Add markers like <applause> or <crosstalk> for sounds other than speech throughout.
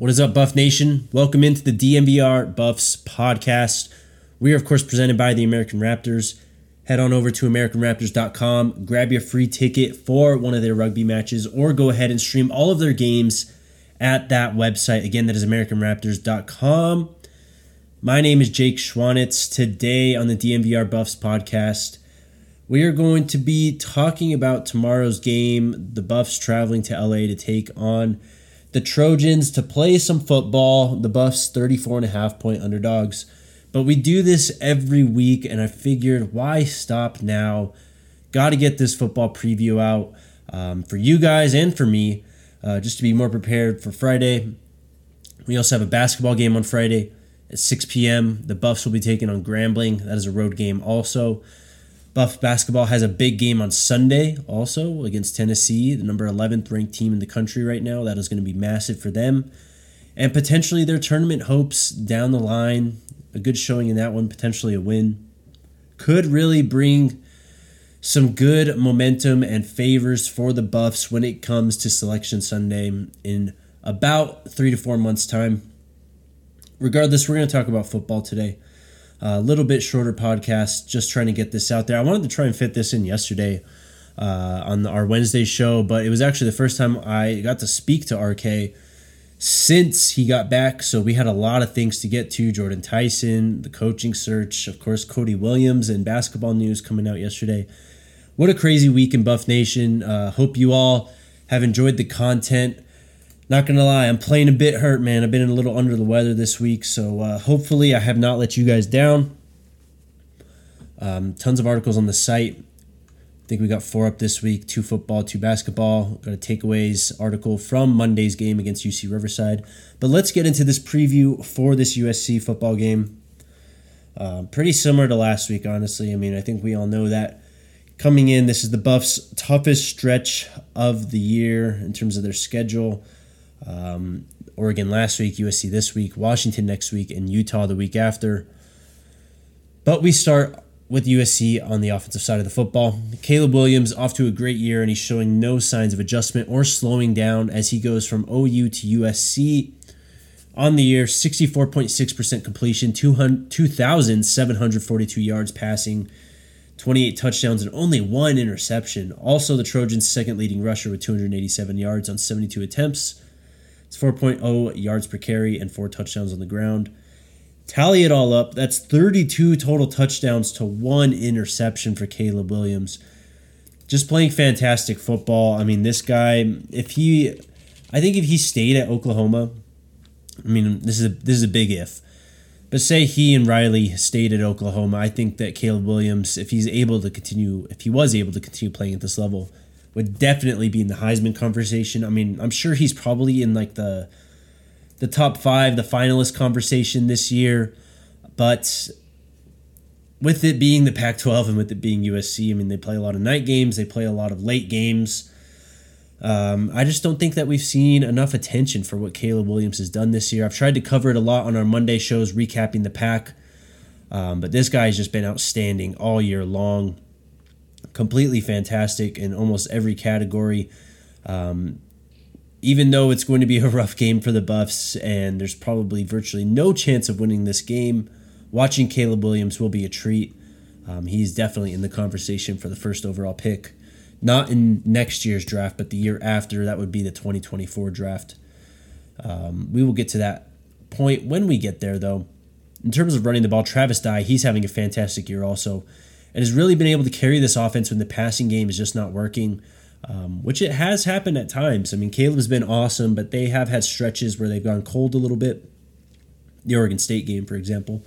What is up, Buff Nation? Welcome into the DNVR Buffs podcast. We are, of course, presented by the American Raptors. Head on over to AmericanRaptors.com, grab your free ticket for one of their rugby matches, or go ahead and stream all of their games at that website. Again, that is AmericanRaptors.com. My name is Jake Schwanitz. Today on the DNVR Buffs podcast, we are going to be talking about tomorrow's game. The Buffs traveling to LA to take on the Trojans to play some football. The Buffs 34 and a half point underdogs. But we do this every week, and I figured why stop now? Got to get this football preview out um, for you guys and for me, uh, just to be more prepared for Friday. We also have a basketball game on Friday at 6 p.m. The Buffs will be taking on Grambling. That is a road game also. Buff basketball has a big game on Sunday also against Tennessee, the number 11th ranked team in the country right now. That is going to be massive for them. And potentially their tournament hopes down the line. A good showing in that one, potentially a win. Could really bring some good momentum and favors for the Buffs when it comes to Selection Sunday in about three to four months' time. Regardless, we're going to talk about football today. A little bit shorter podcast, just trying to get this out there. I wanted to try and fit this in yesterday uh, on our Wednesday show, but it was actually the first time I got to speak to RK since he got back. So we had a lot of things to get to Jordan Tyson, the coaching search, of course, Cody Williams, and basketball news coming out yesterday. What a crazy week in Buff Nation. Uh, hope you all have enjoyed the content. Not gonna lie, I'm playing a bit hurt, man. I've been a little under the weather this week, so uh, hopefully I have not let you guys down. Um, tons of articles on the site. I think we got four up this week: two football, two basketball. Got a takeaways article from Monday's game against UC Riverside. But let's get into this preview for this USC football game. Uh, pretty similar to last week, honestly. I mean, I think we all know that coming in, this is the Buffs' toughest stretch of the year in terms of their schedule. Um, Oregon last week, USC this week, Washington next week, and Utah the week after. But we start with USC on the offensive side of the football. Caleb Williams off to a great year, and he's showing no signs of adjustment or slowing down as he goes from OU to USC. On the year, 64.6% completion, 2,742 yards passing, 28 touchdowns, and only one interception. Also, the Trojans' second leading rusher with 287 yards on 72 attempts. It's 4.0 yards per carry and four touchdowns on the ground. Tally it all up. That's 32 total touchdowns to one interception for Caleb Williams. Just playing fantastic football. I mean, this guy, if he, I think if he stayed at Oklahoma, I mean, this is a, this is a big if. But say he and Riley stayed at Oklahoma, I think that Caleb Williams, if he's able to continue, if he was able to continue playing at this level, would definitely be in the Heisman conversation. I mean, I'm sure he's probably in like the the top five, the finalist conversation this year. But with it being the Pac 12 and with it being USC, I mean, they play a lot of night games, they play a lot of late games. Um, I just don't think that we've seen enough attention for what Caleb Williams has done this year. I've tried to cover it a lot on our Monday shows, recapping the pack. Um, but this guy has just been outstanding all year long completely fantastic in almost every category. Um, even though it's going to be <laughs> a rough game for the Buffs and there's probably virtually no chance of winning this game, watching Caleb Williams will be a treat. Um, he's definitely in the conversation for the first overall pick. Not in next year's draft, but the year after. That would be the 2024 draft. Um, we will get to that point when we get there, though. In terms of running the ball, Travis Dye, he's having a fantastic year also and has really been able to carry this offense when the passing game is just not working, um, which it has happened at times. I mean, Caleb's been awesome, but they have had stretches where they've gone cold a little bit. The Oregon State game, for example.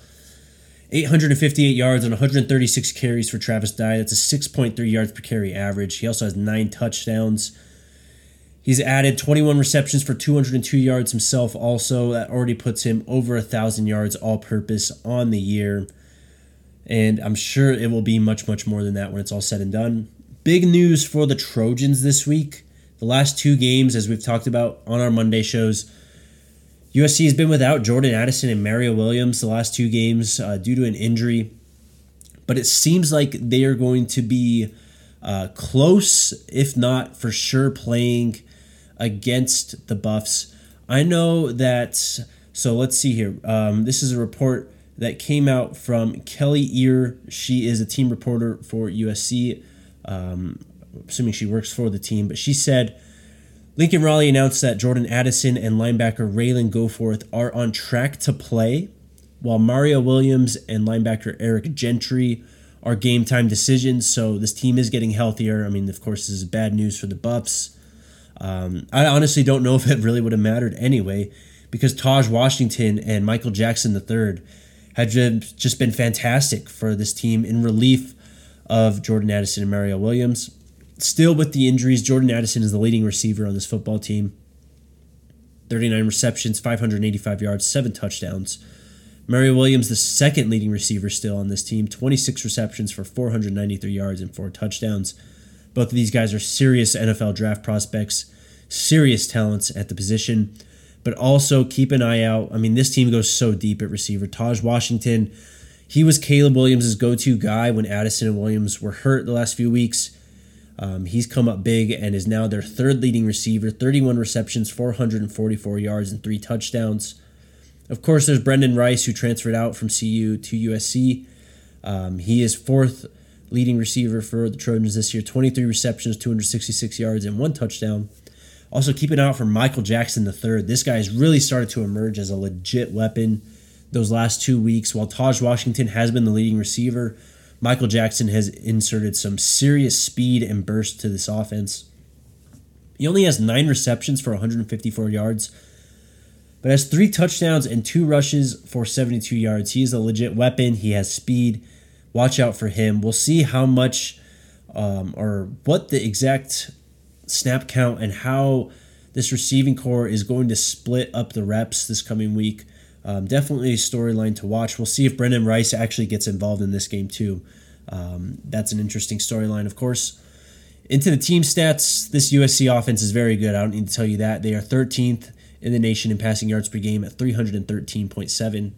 858 yards on 136 carries for Travis Dye. That's a 6.3 yards per carry average. He also has nine touchdowns. He's added 21 receptions for 202 yards himself, also. That already puts him over a 1,000 yards all purpose on the year. And I'm sure it will be much, much more than that when it's all said and done. Big news for the Trojans this week. The last two games, as we've talked about on our Monday shows, USC has been without Jordan Addison and Mario Williams the last two games uh, due to an injury. But it seems like they are going to be uh, close, if not for sure, playing against the Buffs. I know that. So let's see here. Um, this is a report that came out from Kelly Ear. She is a team reporter for USC. Um, assuming she works for the team, but she said Lincoln Riley announced that Jordan Addison and linebacker Ralen Goforth are on track to play, while Mario Williams and linebacker Eric Gentry are game time decisions. So this team is getting healthier. I mean, of course, this is bad news for the Buffs. Um, I honestly don't know if it really would have mattered anyway, because Tahj Washington and Michael Jackson III had just been fantastic for this team in relief of Jordan Addison and Mario Williams. Still with the injuries, Jordan Addison is the leading receiver on this football team. 39 receptions, 585 yards, 7 touchdowns. Mario Williams, the second leading receiver still on this team, 26 receptions for 493 yards and 4 touchdowns. Both of these guys are serious NFL draft prospects, serious talents at the position. But also keep an eye out. I mean, this team goes so deep at receiver. Tahj Washington, he was Caleb Williams' go to guy when Addison and Williams were hurt the last few weeks. Um, he's come up big and is now their third leading receiver 31 receptions, 444 yards, and three touchdowns. Of course, there's Brenden Rice, who transferred out from CU to USC. Um, he is fourth leading receiver for the Trojans this year 23 receptions, 266 yards, and one touchdown. Also, keep an eye out for Michael Jackson III. This guy has really started to emerge as a legit weapon those last two weeks. While Tahj Washington has been the leading receiver, Michael Jackson has inserted some serious speed and burst to this offense. He only has nine receptions for 154 yards, but has three touchdowns and two rushes for 72 yards. He is a legit weapon. He has speed. Watch out for him. We'll see how much um, or what the exact snap count and how this receiving corps is going to split up the reps this coming week. Um, definitely a storyline to watch. We'll see if Brenden Rice actually gets involved in this game too. Um, that's an interesting storyline, of course. Into the team stats, this USC offense is very good. I don't need to tell you that. They are 13th in the nation in passing yards per game at 313.7.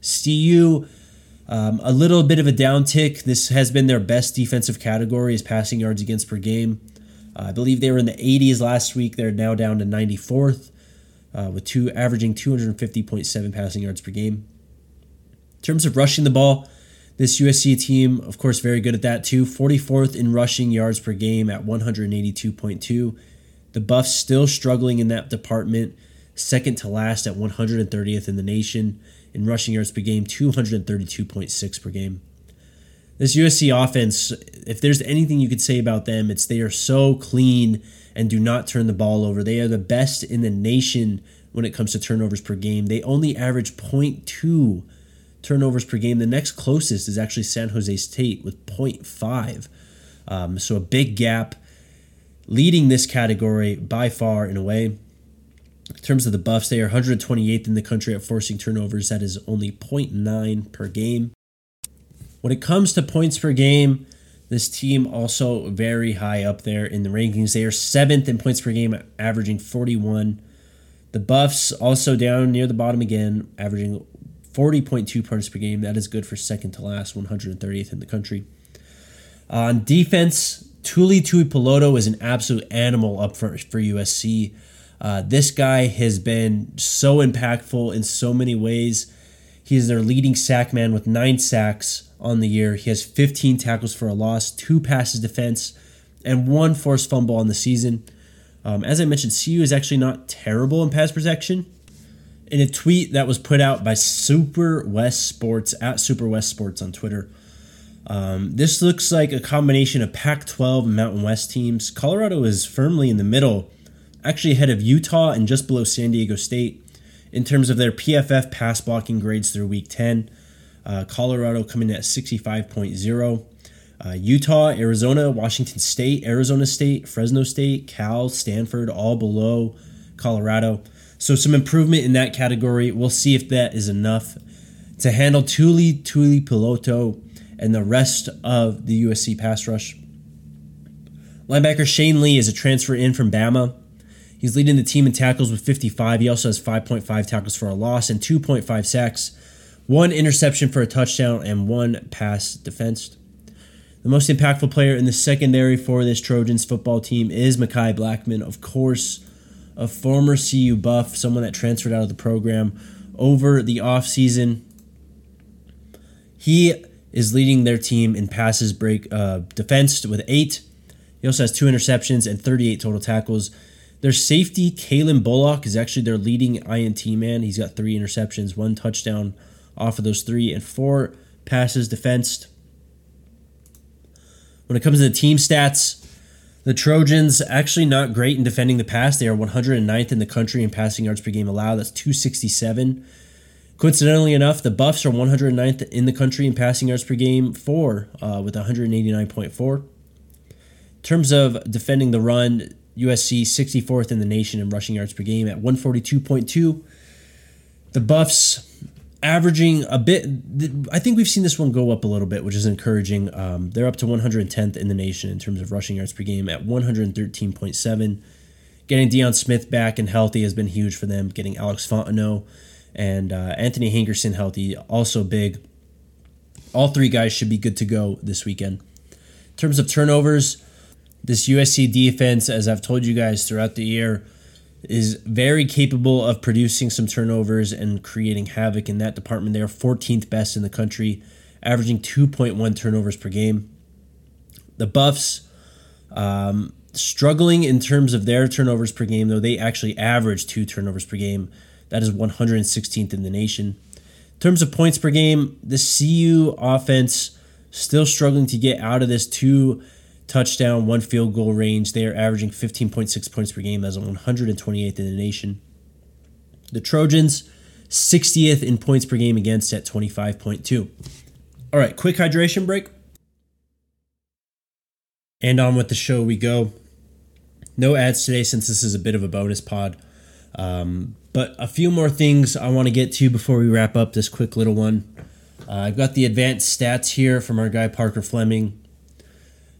CU, um, a little bit of a downtick. This has been their best defensive category is passing yards against per game. Uh, I believe they were in the 80s last week. They're now down to 94th uh, with two averaging 250.7 passing yards per game. In terms of rushing the ball, this USC team, of course, very good at that too. 44th in rushing yards per game at 182.2. The Buffs still struggling in that department, second to last at 130th in the nation in rushing yards per game, 232.6 per game. This USC offense, if there's anything you could say about them, it's they are so clean and do not turn the ball over. They are the best in the nation when it comes to turnovers per game. They only average 0.2 turnovers per game. The next closest is actually San Jose State with 0.5. Um, so a big gap leading this category by far in a way. In terms of the Buffs, they are 128th in the country at forcing turnovers. That is only 0.9 per game. When it comes to points per game, this team also very high up there in the rankings. They are seventh in points per game, averaging 41. The Buffs also down near the bottom again, averaging 40.2 points per game. That is good for second to last, 130th in the country. On defense, Tuli Tuipulotu is an absolute animal up for, for USC. Uh, this guy has been so impactful in so many ways. He is their leading sack man with nine sacks on the year. He has 15 tackles for a loss, two passes defense, and one forced fumble on the season. Um, as I mentioned, CU is actually not terrible in pass protection. In a tweet that was put out by Super West Sports at Super West Sports on Twitter, um, this looks like a combination of Pac 12 and Mountain West teams. Colorado is firmly in the middle, actually ahead of Utah and just below San Diego State in terms of their PFF pass blocking grades through week 10. Uh, Colorado coming at 65.0. Uh, Utah, Arizona, Washington State, Arizona State, Fresno State, Cal, Stanford, all below Colorado. So some improvement in that category. We'll see if that is enough to handle Tuli Tuli Piloto, and the rest of the USC pass rush. Linebacker Shane Lee is a transfer in from Bama. He's leading the team in tackles with 55. He also has 5.5 tackles for a loss and 2.5 sacks one interception for a touchdown, and one pass defensed. The most impactful player in the secondary for this Trojans football team is Mekhi Blackman, of course. a former CU buff, someone that transferred out of the program over the offseason. He is leading their team in passes break uh, defense with eight. He also has two interceptions and 38 total tackles. Their safety, Calen Bullock, is actually their leading INT man. He's got three interceptions, one touchdown off of those three, and four passes defensed. When it comes to the team stats, the Trojans actually not great in defending the pass. They are 109th in the country in passing yards per game allowed. That's 267. Coincidentally enough, the Buffs are 109th in the country in passing yards per game for uh, with 189.4. In terms of defending the run, USC 64th in the nation in rushing yards per game at 142.2. The Buffs averaging a bit. I think we've seen this one go up a little bit, which is encouraging. Um, they're up to 110th in the nation in terms of rushing yards per game at 113.7. Getting Deion Smith back and healthy has been huge for them. Getting Alex Fontenot and uh, Anthony Hankerson healthy, also big. All three guys should be good to go this weekend. In terms of turnovers, this USC defense, as I've told you guys throughout the year, is very capable of producing some turnovers and creating havoc in that department. They are 14th best in the country, averaging 2.1 turnovers per game. The Buffs, um, struggling in terms of their turnovers per game, though they actually average two turnovers per game. That is 116th in the nation. In terms of points per game, the CU offense still struggling to get out of this two touchdown, one field goal range. They are averaging 15.6 points per game. That's 128th in the nation. The Trojans, 60th in points per game against at 25.2. All right, quick hydration break. And on with the show we go. No ads today since this is a bit of a bonus pod. Um, but a few more things I want to get to before we wrap up this quick little one. Uh, I've got the advanced stats here from our guy Parker Fleming.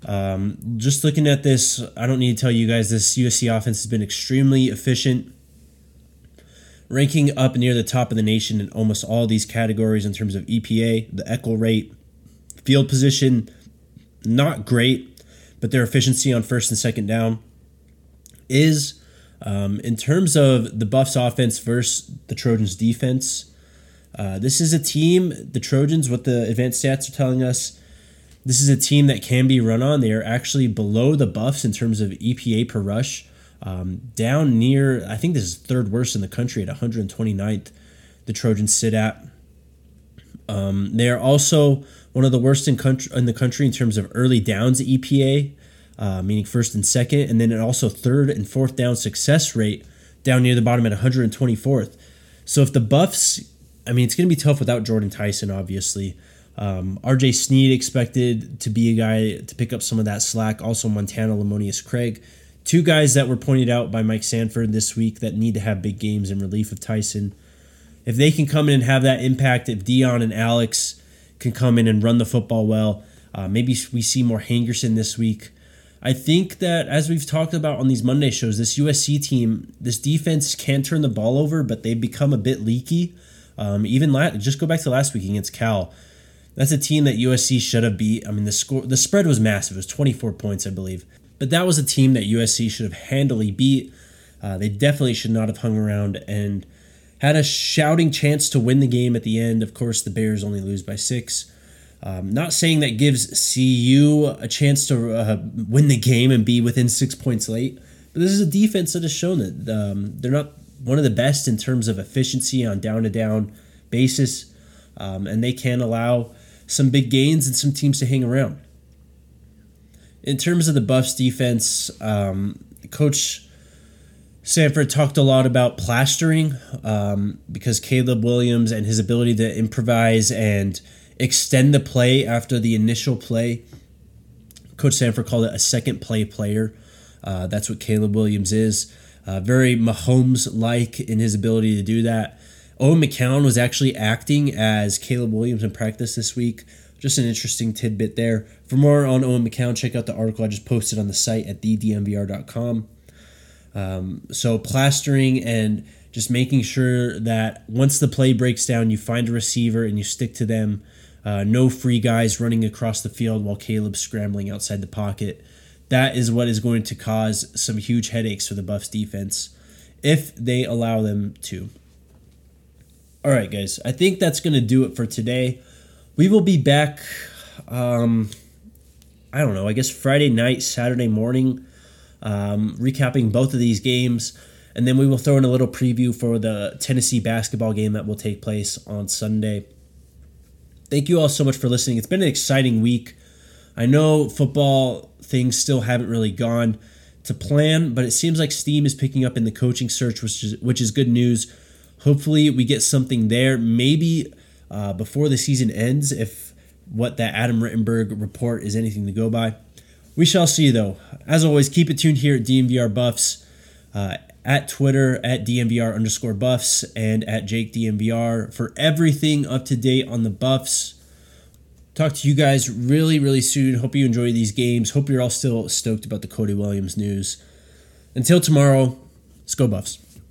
Um, just looking at this, I don't need to tell you guys this USC offense has been extremely efficient, ranking up near the top of the nation in almost all these categories in terms of EPA, the Eckel rate, field position, not great, but their efficiency on first and second down is. Um, in terms of the Buffs offense versus the Trojans defense, uh, this is a team, the Trojans, what the advanced stats are telling us, this is a team that can be run on. They are actually below the Buffs in terms of EPA per rush, um, down near, I think this is third worst in the country at 129th. The Trojans sit at. Um, they are also one of the worst in country in the country in terms of early downs EPA, uh, meaning first and second, and then also third and fourth down success rate down near the bottom at 124th. So if the Buffs, I mean, it's going to be tough without Jordan Tyson, obviously. Um, RJ Sneed expected to be a guy to pick up some of that slack. Also, Montana Lemonious Craig. Two guys that were pointed out by Mike Sanford this week that need to have big games in relief of Tyson. If they can come in and have that impact, if Deion and Alex can come in and run the football well, uh, maybe we see more Hankerson this week. I think that as we've talked about on these Monday shows, this USC team, this defense can turn the ball over, but they've become a bit leaky. Um, even last, just go back to last week against Cal. That's a team that USC should have beat. I mean, the score, the spread was massive. It was 24 points, I believe. But that was a team that USC should have handily beat. Uh, they definitely should not have hung around and had a shouting chance to win the game at the end. Of course, the Bears only lose by six. Um, not saying that gives CU a chance to uh, win the game and be within six points late, but this is a defense that has shown that um, they're not one of the best in terms of efficiency on down to down basis, um, and they can allow some big gains and some teams to hang around. In terms of the Buffs defense, um, Coach Sanford talked a lot about plastering um, because Caleb Williams and his ability to improvise and extend the play after the initial play. Coach Sanford called it a second play player. Uh, that's what Caleb Williams is. Uh, very Mahomes like in his ability to do that. Owen McCown was actually acting as Caleb Williams in practice this week. Just an interesting tidbit there. For more on Owen McCown, check out the article I just posted on the site at thednvr.com. Um, so plastering and just making sure that once the play breaks down, you find a receiver and you stick to them. Uh, no free guys running across the field while Caleb's scrambling outside the pocket. That is what is going to cause some huge headaches for the Buffs defense if they allow them to. All right, guys, I think that's going to do it for today. We will be back, um, I don't know, I guess Friday night, Saturday morning, um, recapping both of these games. And then we will throw in a little preview for the Tennessee basketball game that will take place on Sunday. Thank you all so much for listening. It's been an exciting week. I know football things still haven't really gone to plan, but it seems like steam is picking up in the coaching search, which is which is good news. Hopefully, we get something there. Maybe uh, before the season ends, if what that Adam Rittenberg report is anything to go by. We shall see, though. As always, keep it tuned here at DNVR Buffs, uh, at Twitter, at DNVR underscore Buffs, and at Jake DNVR for everything up to date on the Buffs. Talk to you guys really, really soon. Hope you enjoy these games. Hope you're all still stoked about the Cody Williams news. Until tomorrow, let's go Buffs.